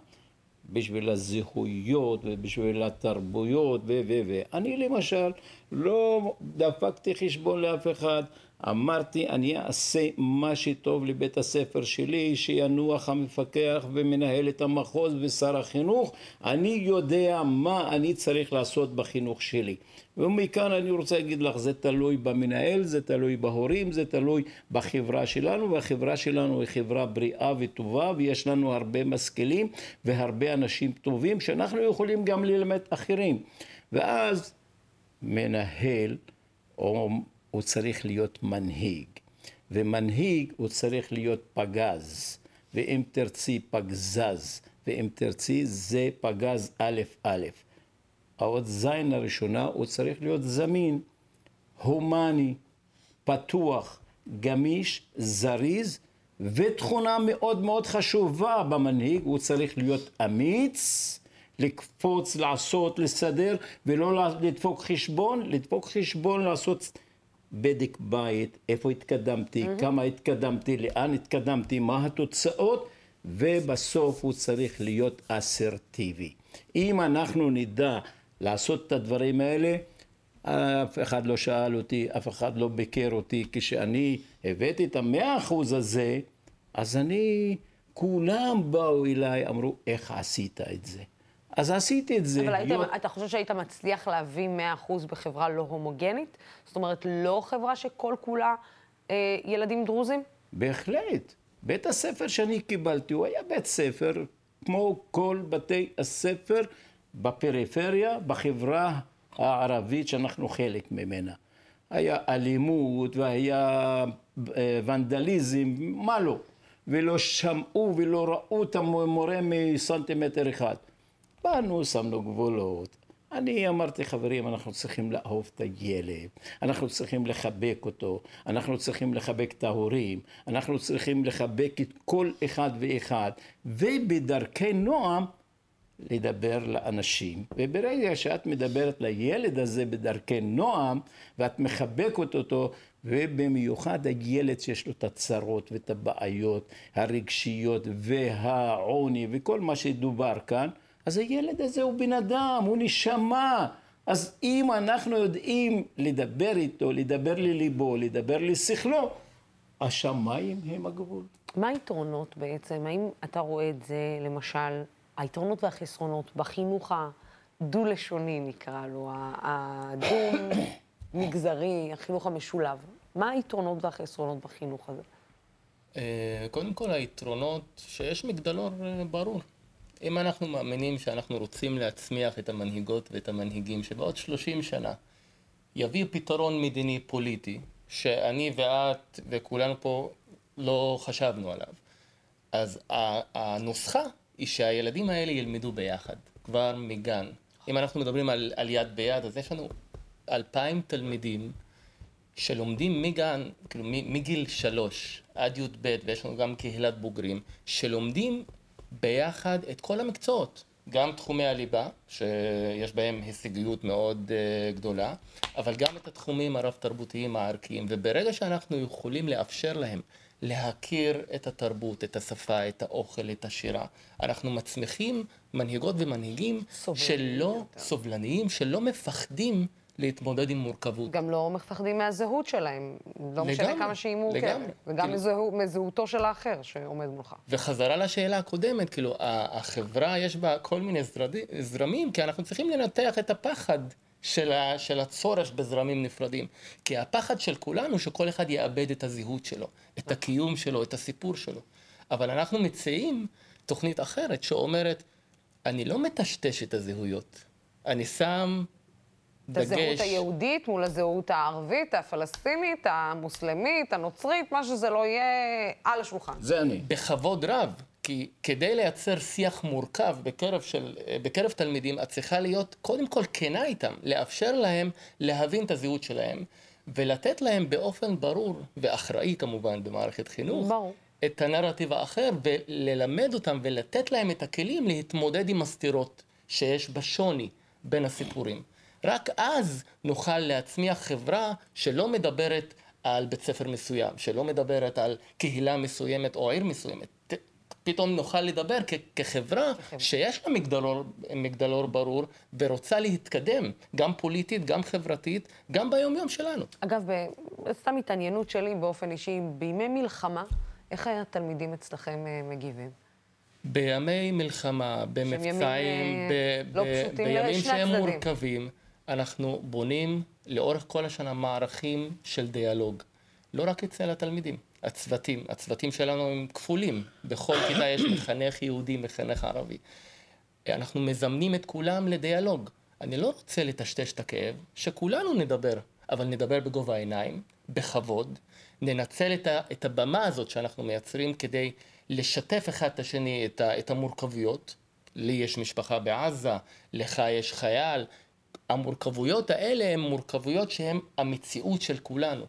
בשביל הזהויות ובשביל התרבויות ו... ו... ו... אני למשל לא דפקתי חשבון לאף אחד אמרתי, אני אעשה מה שטוב לבית הספר שלי, שינוח המפקח ומנהלת המחוז ושר החינוך, אני יודע מה אני צריך לעשות בחינוך שלי. ומכאן אני רוצה להגיד לך, זה תלוי במנהל, זה תלוי בהורים, זה תלוי בחברה שלנו, והחברה שלנו היא חברה בריאה וטובה, ויש לנו הרבה משכילים והרבה אנשים טובים, שאנחנו יכולים גם ללמד אחרים. ואז מנהל, או הוא צריך להיות מנהיג, ומנהיג הוא צריך להיות פגז, ואם תרצי פגזז, ואם תרצי זה פגז א' א'. האות זין הראשונה הוא צריך להיות זמין, הומני, פתוח, גמיש, זריז, ותכונה מאוד מאוד חשובה במנהיג, הוא צריך להיות אמיץ, לקפוץ, לעשות, לסדר, ולא לדפוק חשבון, לדפוק חשבון, לעשות בדק בית, איפה התקדמתי, mm-hmm. כמה התקדמתי, לאן התקדמתי, מה התוצאות, ובסוף הוא צריך להיות אסרטיבי. אם אנחנו נדע לעשות את הדברים האלה, אף אחד לא שאל אותי, אף אחד לא ביקר אותי. כשאני הבאתי את המאה אחוז הזה, אז אני, כולם באו אליי, אמרו, איך עשית את זה? אז עשיתי את זה. אבל היית, להיות... אתה חושב שהיית מצליח להביא 100% בחברה לא הומוגנית? זאת אומרת, לא חברה שכל כולה אה, ילדים דרוזים? בהחלט. בית הספר שאני קיבלתי, הוא היה בית ספר כמו כל בתי הספר בפריפריה, בחברה הערבית שאנחנו חלק ממנה. היה אלימות והיה אה, ונדליזם, מה לא. ולא שמעו ולא ראו את המורה מסנטימטר אחד. באנו, שמנו גבולות. אני אמרתי, חברים, אנחנו צריכים לאהוב את הילד, אנחנו צריכים לחבק אותו, אנחנו צריכים לחבק את ההורים, אנחנו צריכים לחבק את כל אחד ואחד, ובדרכי נועם לדבר לאנשים. וברגע שאת מדברת לילד הזה בדרכי נועם, ואת מחבקת אותו, ובמיוחד הילד שיש לו את הצרות ואת הבעיות הרגשיות והעוני וכל מה שדובר כאן, אז הילד הזה הוא בן אדם, הוא נשמה. אז אם אנחנו יודעים לדבר איתו, לדבר לליבו, לדבר לשכלו, השמיים הם הגבול. מה היתרונות בעצם? האם אתה רואה את זה, למשל, היתרונות והחסרונות בחינוך הדו-לשוני, נקרא לו, הדו-מגזרי, החינוך המשולב? מה היתרונות והחסרונות בחינוך הזה? אה, קודם כל, היתרונות, שיש מגדלור אה, ברור. אם אנחנו מאמינים שאנחנו רוצים להצמיח את המנהיגות ואת המנהיגים שבעוד 30 שנה יביאו פתרון מדיני פוליטי, שאני ואת וכולנו פה לא חשבנו עליו, אז הנוסחה היא שהילדים האלה ילמדו ביחד, כבר מגן. אם אנחנו מדברים על, על יד ביד, אז יש לנו אלפיים תלמידים שלומדים מגן, כאילו מגיל שלוש עד י"ב, ויש לנו גם קהילת בוגרים, שלומדים ביחד את כל המקצועות, גם תחומי הליבה, שיש בהם הישגיות מאוד uh, גדולה, אבל גם את התחומים הרב-תרבותיים הערכיים, וברגע שאנחנו יכולים לאפשר להם להכיר את התרבות, את השפה, את האוכל, את השירה, אנחנו מצמיחים מנהיגות ומנהיגים שלא, יותר. סובלניים, שלא מפחדים להתמודד עם מורכבות. גם לא מפחדים מהזהות שלהם. לא משנה כמה שהיא מורכבת. וגם כאילו... מזהותו של האחר שעומד מולך. וחזרה לשאלה הקודמת, כאילו, החברה יש בה כל מיני זרמים, כי אנחנו צריכים לנתח את הפחד של, ה, של הצורך בזרמים נפרדים. כי הפחד של כולנו, שכל אחד יאבד את הזהות שלו, את הקיום שלו, את הסיפור שלו. אבל אנחנו מציעים תוכנית אחרת שאומרת, אני לא מטשטש את הזהויות, אני שם את הזהות היהודית מול הזהות הערבית, הפלסטינית, המוסלמית, הנוצרית, מה שזה לא יהיה על השולחן. זה אני. בכבוד רב, כי כדי לייצר שיח מורכב בקרב, של, בקרב תלמידים, את צריכה להיות קודם כל כנה איתם, לאפשר להם להבין את הזהות שלהם, ולתת להם באופן ברור, ואחראי כמובן במערכת חינוך, ברור. את הנרטיב האחר, וללמד אותם ולתת להם את הכלים להתמודד עם הסתירות שיש בשוני בין הסיפורים. רק אז נוכל להצמיח חברה שלא מדברת על בית ספר מסוים, שלא מדברת על קהילה מסוימת או עיר מסוימת. פתאום נוכל לדבר כ- כחברה שיש לה מגדלור, מגדלור ברור ורוצה להתקדם, גם פוליטית, גם חברתית, גם ביומיום שלנו. אגב, סתם התעניינות שלי באופן אישי, בימי מלחמה, איך התלמידים אצלכם אה, מגיבים? בימי מלחמה, במבצעים, ב- אה, לא ב- בימים שהם מורכבים. אנחנו בונים לאורך כל השנה מערכים של דיאלוג, לא רק אצל התלמידים, הצוותים, הצוותים שלנו הם כפולים, בכל כיתה יש מחנך יהודי, מחנך ערבי. אנחנו מזמנים את כולם לדיאלוג. אני לא רוצה לטשטש את הכאב, שכולנו נדבר, אבל נדבר בגובה העיניים, בכבוד, ננצל את, ה, את הבמה הזאת שאנחנו מייצרים כדי לשתף אחד את השני את, ה, את המורכבויות. לי יש משפחה בעזה, לך יש חייל, המורכבויות האלה הן מורכבויות שהן המציאות של כולנו.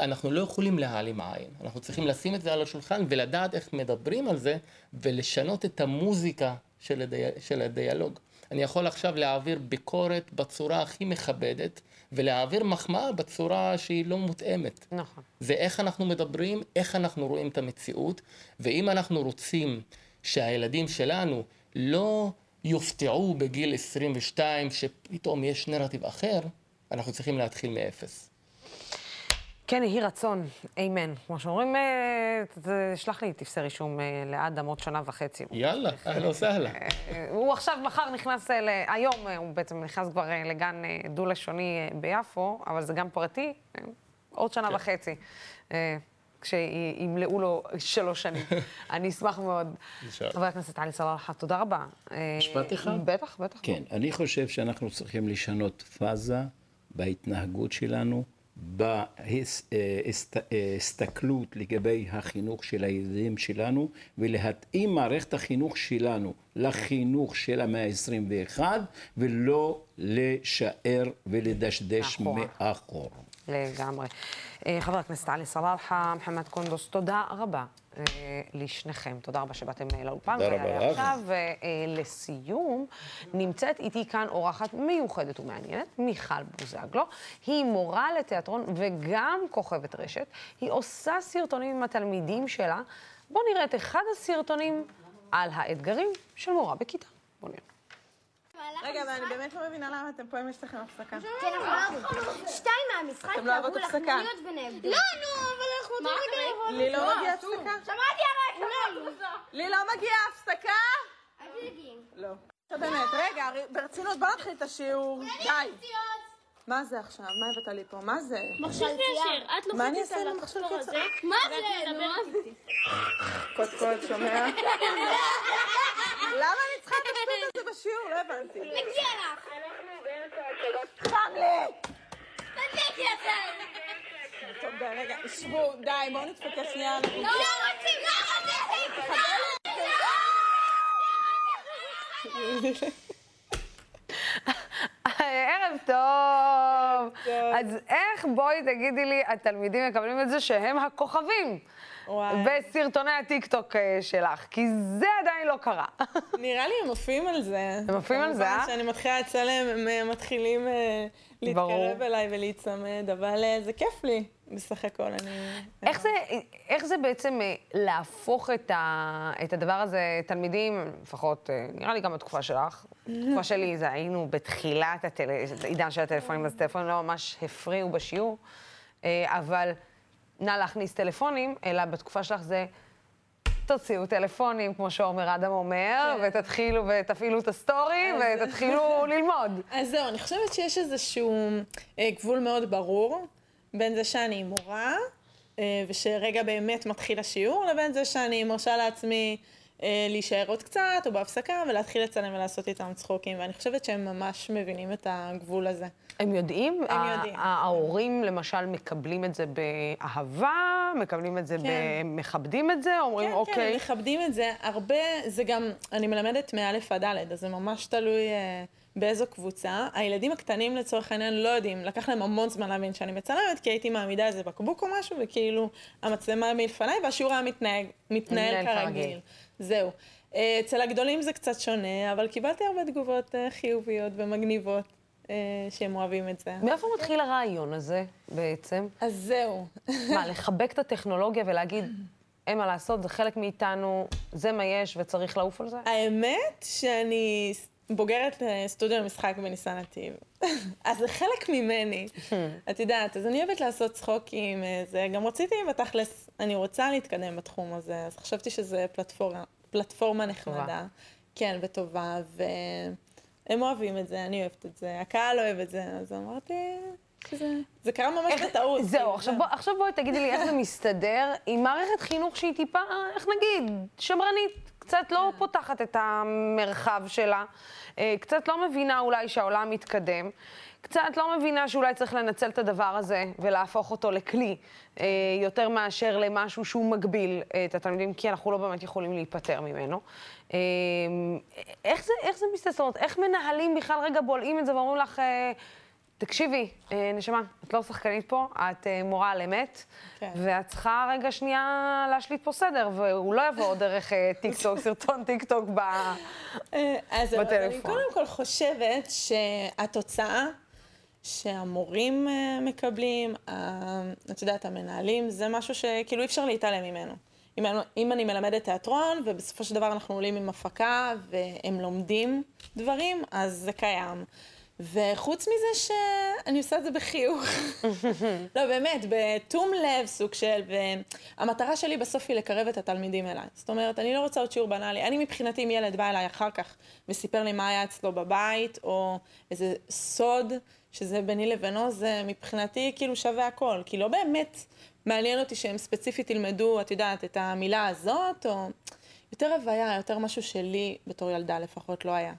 אנחנו לא יכולים להעלים עין, אנחנו צריכים לשים את זה על השולחן ולדעת איך מדברים על זה ולשנות את המוזיקה של, הדי... של הדיאלוג. אני יכול עכשיו להעביר ביקורת בצורה הכי מכבדת ולהעביר מחמאה בצורה שהיא לא מותאמת. נכון. זה איך אנחנו מדברים, איך אנחנו רואים את המציאות, ואם אנחנו רוצים שהילדים שלנו לא יופתעו בגיל 22 שפתאום יש נרטיב אחר, אנחנו צריכים להתחיל מאפס. כן, יהי רצון, אמן. כמו שאומרים, אה, שלח לי טפסי רישום אה, לאדם עוד שנה וחצי. יאללה, אהלן וסהלן. אה, הוא עכשיו, מחר נכנס, ל- היום הוא בעצם נכנס כבר לגן דו-לשוני ביפו, אבל זה גן פרטי, עוד שנה כן. וחצי. אה, כשימלאו לו שלוש שנים. אני אשמח מאוד. חבר הכנסת עלי סלאלחה, תודה רבה. אה, משפט אחד? בטח, בטח. כן, אני חושב שאנחנו צריכים לשנות פאזה בהתנהגות שלנו, בהסתכלות לגבי החינוך של הילדים שלנו, ולהתאים מערכת החינוך שלנו לחינוך של המאה ה-21, ולא לשער ולדשדש. מאחור. לגמרי. אה, חבר הכנסת עלי סלאלחה, מוחמד קונדוס, תודה רבה אה, לשניכם. תודה רבה שבאתם אה, לאולפן. תודה רבה אה, לסיום, נמצאת איתי כאן אורחת מיוחדת ומעניינת, מיכל בוזגלו. היא מורה לתיאטרון וגם כוכבת רשת. היא עושה סרטונים עם התלמידים שלה. בואו נראה את אחד הסרטונים על האתגרים של מורה בכיתה. בואו נראה. רגע, אבל אני באמת לא מבינה למה אתם פה אם יש לכם הפסקה. כי אנחנו לא יכולנו. שתיים מהמשחק אתם לא קראו אוהבות לך הפסקה. לא, נו, אבל אנחנו רגע לבוא. לי לא מגיעה הפסקה? שמעתי הרי לי לא מגיעה הפסקה? אל תדאגי. לא. עכשיו באמת, רגע, ברצינות, בוא נתחיל את השיעור. די. מה זה עכשיו? מה הבאת לי פה? מה זה? מכשיר קשר, את מה אני אעשה למכשיר קשר? מה זה? נו, קודקוד, שומע? למה אני צריכה את השטות הזה בשיעור? לא הבנתי. מגיע לך. חם לי! תדליקי אותנו. טוב, די, רגע, שבו, די, בואו נתפקס שנייה. אנחנו- לא רוצים, לא רוצים. ערב טוב. אז איך, בואי תגידי לי, התלמידים מקבלים את זה שהם הכוכבים וואי. בסרטוני הטיקטוק אה, שלך? כי זה עדיין לא קרה. נראה לי הם עפים על זה. הם עפים על זה, אה? כמובן שאני מתחילה לצלם, הם אה, מתחילים אה. להתקרב אליי ולהיצמד, אבל זה כיף לי, בסך הכל. אני... איך זה, איך זה בעצם להפוך את, ה, את הדבר הזה, תלמידים, לפחות, אה, נראה לי גם בתקופה שלך, בתקופה שלי זה היינו בתחילת. העידן של הטלפונים, אז טלפונים לא ממש הפריעו בשיעור, אה, אבל נא להכניס טלפונים, אלא בתקופה שלך זה... תוציאו טלפונים, כמו שעומר אדם אומר, כן. ותתחילו ותפעילו את הסטורי, ותתחילו ללמוד. אז זהו, אני חושבת שיש איזשהו אה, גבול מאוד ברור בין זה שאני מורה, אה, ושרגע באמת מתחיל השיעור, לבין זה שאני מרשה לעצמי להישאר עוד קצת, או בהפסקה, ולהתחיל לצלם ולעשות איתם צחוקים, ואני חושבת שהם ממש מבינים את הגבול הזה. הם יודעים? הם יודעים. ההורים למשל מקבלים את זה באהבה, מקבלים את זה, כן. ב- מכבדים את זה, אומרים כן, כן, אוקיי. הם מכבדים את זה. הרבה, זה גם, אני מלמדת מא' עד ד', אז זה ממש תלוי אה, באיזו קבוצה. הילדים הקטנים לצורך העניין לא יודעים, לקח להם המון זמן להבין שאני מצלמת, כי הייתי מעמידה איזה בקבוק או משהו, וכאילו המצלמה מלפניי, והשיעור היה מתנהג, מתנהל כרגיל. כרגיל. זהו. אה, אצל הגדולים זה קצת שונה, אבל קיבלתי הרבה תגובות אה, חיוביות ומגניבות, אה, שהם אוהבים את זה. מאיפה מתחיל הרעיון הזה בעצם? אז זהו. מה, לחבק את הטכנולוגיה ולהגיד, אין מה לעשות, זה חלק מאיתנו, זה מה יש וצריך לעוף על זה? האמת שאני בוגרת אה, סטודיו למשחק בניסן נתיב. אז זה חלק ממני. את יודעת, אז אני אוהבת לעשות צחוקים, אה, זה גם רציתי בתכלס, אני רוצה להתקדם בתחום הזה, אז חשבתי שזה פלטפורמה, פלטפורמה נחמדה. כן, וטובה, והם אוהבים את זה, אני אוהבת את זה, הקהל אוהב את זה, אז אמרתי שזה... זה קרה ממש בטעות. זהו, כאילו, עכשיו, בוא, עכשיו בואי תגידי לי איך זה מסתדר עם מערכת חינוך שהיא טיפה, איך נגיד, שמרנית, קצת לא פותחת את המרחב שלה, אה, קצת לא מבינה אולי שהעולם מתקדם, קצת לא מבינה שאולי צריך לנצל את הדבר הזה ולהפוך אותו לכלי, אה, יותר מאשר למשהו שהוא מגביל אה, את התלמידים, כי אנחנו לא באמת יכולים להיפטר ממנו. איך זה, איך זה מסתדר? איך מנהלים בכלל רגע בולעים את זה ואומרים לך... תקשיבי, אה, נשמה, את לא שחקנית פה, את אה, מורה על אמת, כן. ואת צריכה רגע שנייה להשליט פה סדר, והוא לא יבוא דרך אה, טיקטוק, סרטון טיקטוק ב... אה, אז זהו, אז אני בטלפון. קודם כל חושבת שהתוצאה שהמורים מקבלים, את יודעת, המנהלים, זה משהו שכאילו אי אפשר להתעלם ממנו. אם, אני- אם אני מלמדת תיאטרון, ובסופו של דבר אנחנו עולים עם הפקה, והם לומדים דברים, אז זה קיים. וחוץ מזה שאני עושה את זה בחיוך. לא, באמת, בתום לב סוג של... והמטרה שלי בסוף היא לקרב את התלמידים אליי. זאת אומרת, אני לא רוצה עוד שיעור בנאלי. אני מבחינתי, אם ילד בא אליי אחר כך וסיפר לי מה היה אצלו בבית, או איזה סוד שזה ביני לבינו, זה מבחינתי כאילו שווה הכל. כי לא באמת מעניין אותי שהם ספציפית ילמדו, את יודעת, את המילה הזאת, או יותר הוויה, יותר משהו שלי, בתור ילדה לפחות, לא היה.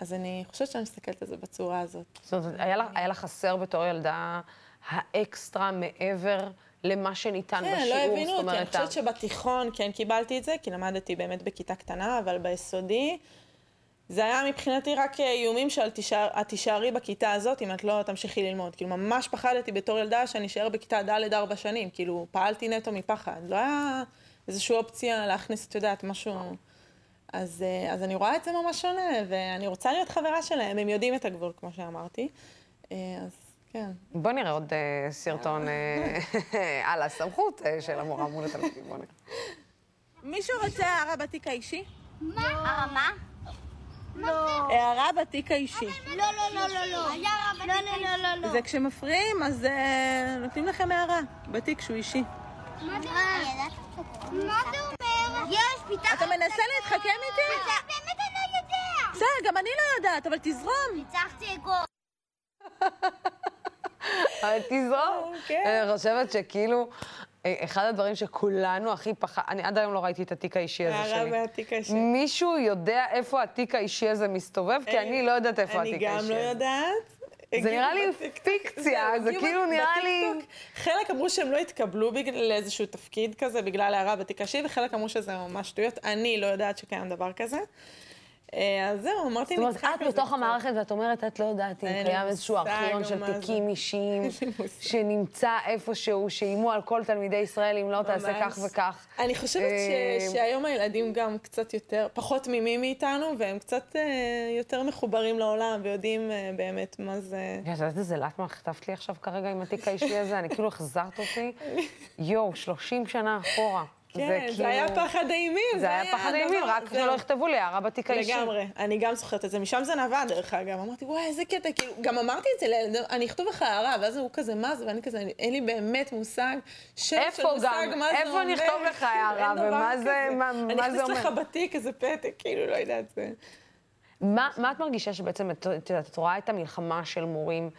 אז אני חושבת שאני מסתכלת על זה בצורה הזאת. זאת אומרת, היה היה לך חסר בתור ילדה האקסטרה מעבר למה שניתן כן, בשיעור? לא הבינו אותי. אני חושבת שבתיכון כן קיבלתי את זה, כי למדתי באמת בכיתה קטנה, אבל ביסודי, זה היה מבחינתי רק איומים של תישאר, את תישארי בכיתה הזאת אם את לא תמשיכי ללמוד. כאילו, ממש פחדתי בתור ילדה שאני אשאר בכיתה ד' ארבע שנים. כאילו, פעלתי נטו מפחד. לא היה איזושהי אופציה להכניס, את יודעת, משהו... אז, אה, אז אני רואה את זה ממש שונה, ואני רוצה להיות חברה שלהם. הם יודעים את הגבול, כמו שאמרתי. אה, אז כן. בוא נראה עוד אה, סרטון אה, על הסמכות אה, של המורה מול התלמידים. בוא נראה. מישהו רוצה הערה בתיק האישי? מה? מה? הערה בתיק האישי. לא, לא, לא, לא, לא. לא, לא, לא, לא, לא. זה כשמפריעים, אז נותנים לכם הערה בתיק שהוא אישי. מה זה? מה זה אומר? יש, פיתחת... אתה מנסה להתחכם איתי? באמת אני לא יודע. בסדר, גם אני לא יודעת, אבל תזרום. ניצחתי אגו. אבל תזרום. כן. אני חושבת שכאילו, אה, אחד הדברים שכולנו הכי פחד, אני עד היום לא ראיתי את התיק האישי הזה הערה שלי. בתיק האישי. מישהו יודע איפה התיק האישי הזה מסתובב? כי אני לא יודעת איפה התיק האישי אני. גם לא יודעת. זה נראה לי. פיקציה, זה כאילו נראה לי... חלק אמרו שהם לא התקבלו בגלל איזשהו תפקיד כזה, בגלל הערה בתיק האישי, וחלק אמרו שזה ממש שטויות. אני לא יודעת שקיים דבר כזה. אה, אז זהו, אמרתי, זאת אומרת, נצחק את בתוך. המערכת ואת אומרת, את לא יודעת אם קיים איזשהו ארכיון של. תיקים אישיים. שנמצא איפשהו, שאיימו על כל תלמידי ישראל אם לא תעשה. כך וכך. אני חושבת. אה, שהיום הילדים גם קצת יותר, פחות תמימים מאיתנו, והם קצת אה, יותר מחוברים לעולם, ויודעים באמת מה זה... את יודעת איזה לאט מה חטפת לי עכשיו כרגע עם התיק האישי הזה? אני כאילו החזרת אותי, יואו, 30 שנה אחורה. כן, זה, היה פחד אימים. זה היה פחד אימים, רק זהו. שלא יכתבו לי הערה בתיק האישי. לגמרי, אני גם זוכרת את זה, משם זה נבע דרך אגב, אמרתי וואי איזה קטע, כאילו, גם אמרתי את זה לילד, אני אכתוב לך הערה, ואז הוא כזה מה זה, ואני כזה, אני- אין לי באמת מושג, שם של מושג גם? מה זה איפה אומר, נכתוב לך הערה, ומה זה-. מה- מה זה אני אכניס לך אומר? בתיק איזה פתק, כאילו, לא יודעת, זה... מה, מה את מרגישה שבעצם, את את יודעת, את רואה את המלחמה של מורים,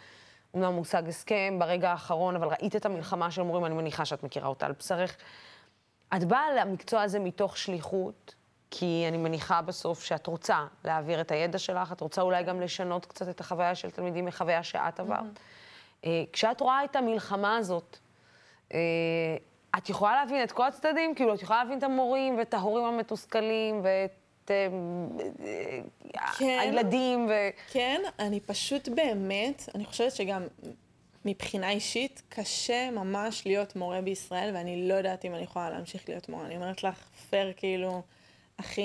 אומנם מושג הסכם ברגע האחרון, אבל ראית את המלחמה של מורים, אני מניחה שאת מכירה אותה על בשרך. את באה למקצוע הזה מתוך שליחות, כי אני מניחה בסוף שאת רוצה להעביר את הידע שלך, את רוצה אולי גם לשנות קצת את החוויה של תלמידים מחוויה שאת עברת. אה, כשאת רואה את המלחמה הזאת, אה, את יכולה להבין את כל הצדדים? כאילו, את יכולה להבין את המורים ואת ההורים המתוסכלים ואת אה, כן. הילדים ו... כן, אני פשוט באמת, אני חושבת שגם מבחינה אישית, קשה ממש להיות מורה בישראל, ואני לא יודעת אם אני יכולה להמשיך להיות מורה. אני אומרת לך, פייר, כאילו, הכי...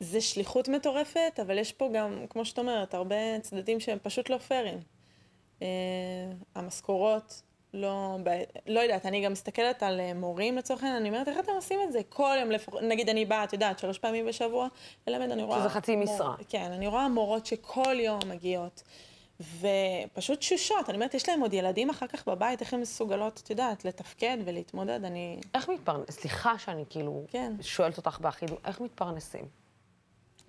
זה שליחות מטורפת, אבל יש פה גם, כמו שאת אומרת, הרבה צדדים שהם פשוט לא פיירים. אה, המשכורות, לא, ב... לא יודעת, אני גם מסתכלת על אה, מורים לצורך העניין, אני אומרת, איך אתם עושים את זה? כל יום לפחות, נגיד אני באה, את יודעת, שלוש פעמים בשבוע, ללמד, אני רואה... שזה חצי משרה. מור... כן, אני רואה מורות שכל יום מגיעות, ופשוט תשושות, אני אומרת, יש להם עוד ילדים אחר כך בבית, איך הן מסוגלות, את יודעת, לתפקד ולהתמודד, אני... איך מתפרנס? סליחה שאני כאילו כן. שואלת אותך באחידות, איך מתפרנסים?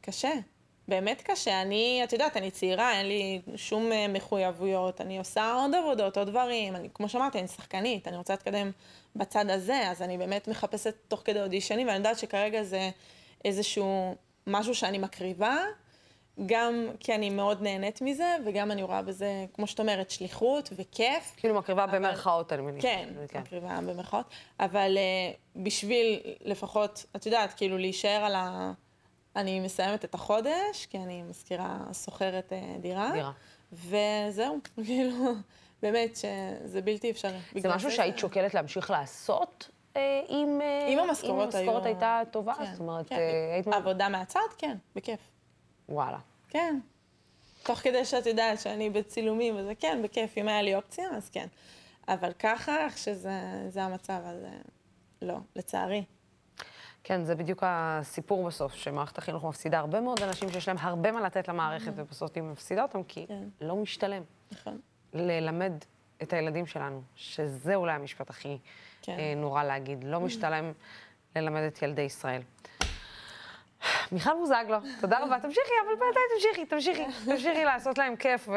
קשה, באמת קשה. אני, את יודעת, אני צעירה, אין לי שום אה, מחויבויות, אני עושה עוד עבודות, עוד דברים. אני, כמו שאמרתי, אני שחקנית, אני רוצה להתקדם בצד הזה, אז אני באמת מחפשת תוך כדי אודישנים, ואני יודעת שכרגע זה איזשהו משהו שאני מקריבה, גם כי אני מאוד נהנית מזה, וגם אני רואה בזה, כמו שאת אומרת, שליחות וכיף. כאילו מקריבה במרכאות, אני מניחה. כן, מקריבה במרכאות, אבל uh, בשביל לפחות, את יודעת, כאילו להישאר על ה... אני מסיימת את החודש, כי אני מזכירה, שוכרת uh, דירה. דירה. וזהו, כאילו, באמת שזה בלתי אפשרי. זה משהו שהיית שוקלת להמשיך לעשות? אה, אם, אה, אם המשכורות אם היו... המשכורת הייתה טובה, כן, זאת אומרת, כן. אה, היית... עבודה מהצד? כן, בכיף. וואלה. כן. תוך כדי שאת יודעת שאני בצילומים, וזה כן, בכיף, אם היה לי אופציה, אז כן. אבל ככה, איך שזה זה המצב, אז אה, לא, לצערי. כן, זה בדיוק הסיפור בסוף, שמערכת החינוך מפסידה הרבה מאוד אנשים שיש להם הרבה מה לתת למערכת, ובסוף היא מפסידה אותם כי כן. לא משתלם נכון. ללמד את הילדים שלנו, שזה אולי המשפט הכי כן. אה, נורא להגיד, לא משתלם ללמד את ילדי ישראל. מיכל בוזגלו, תודה רבה. תמשיכי, אבל בינתיים תמשיכי, תמשיכי, תמשיכי לעשות להם כיף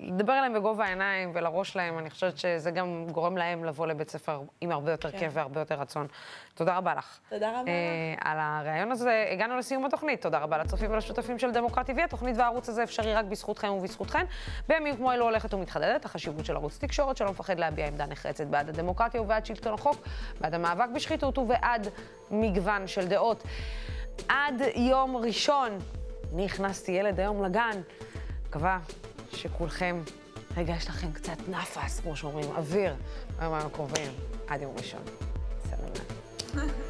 ולדבר אליהם בגובה העיניים ולראש להם. אני חושבת שזה גם גורם להם לבוא לבית ספר עם הרבה יותר כן. כיף והרבה יותר רצון. תודה רבה לך. תודה רבה. אה, על הריאיון הזה, הגענו לסיום התוכנית. תודה רבה לצופים ולשותפים של דמוקרט TV. התוכנית והערוץ הזה אפשרי רק בזכותכם ובזכותכן. בימים כמו אלו הולכת ומתחדדת החשיבות של ערוץ תקשורת שלא מפחד להביע עמדה נחרצת בעד הדמוקרטיה ובעד שלטון החוק, בעד המאבק בשחיתות ובעד מגוון של דעות. עד יום ראשון, אני הכנסתי ילד היום לגן. מקווה שכולכם, רגע, יש לכם קצת נפס, כמו שאומרים, אוויר, ביומיים הקרובים, עד יום ראשון. סלמת.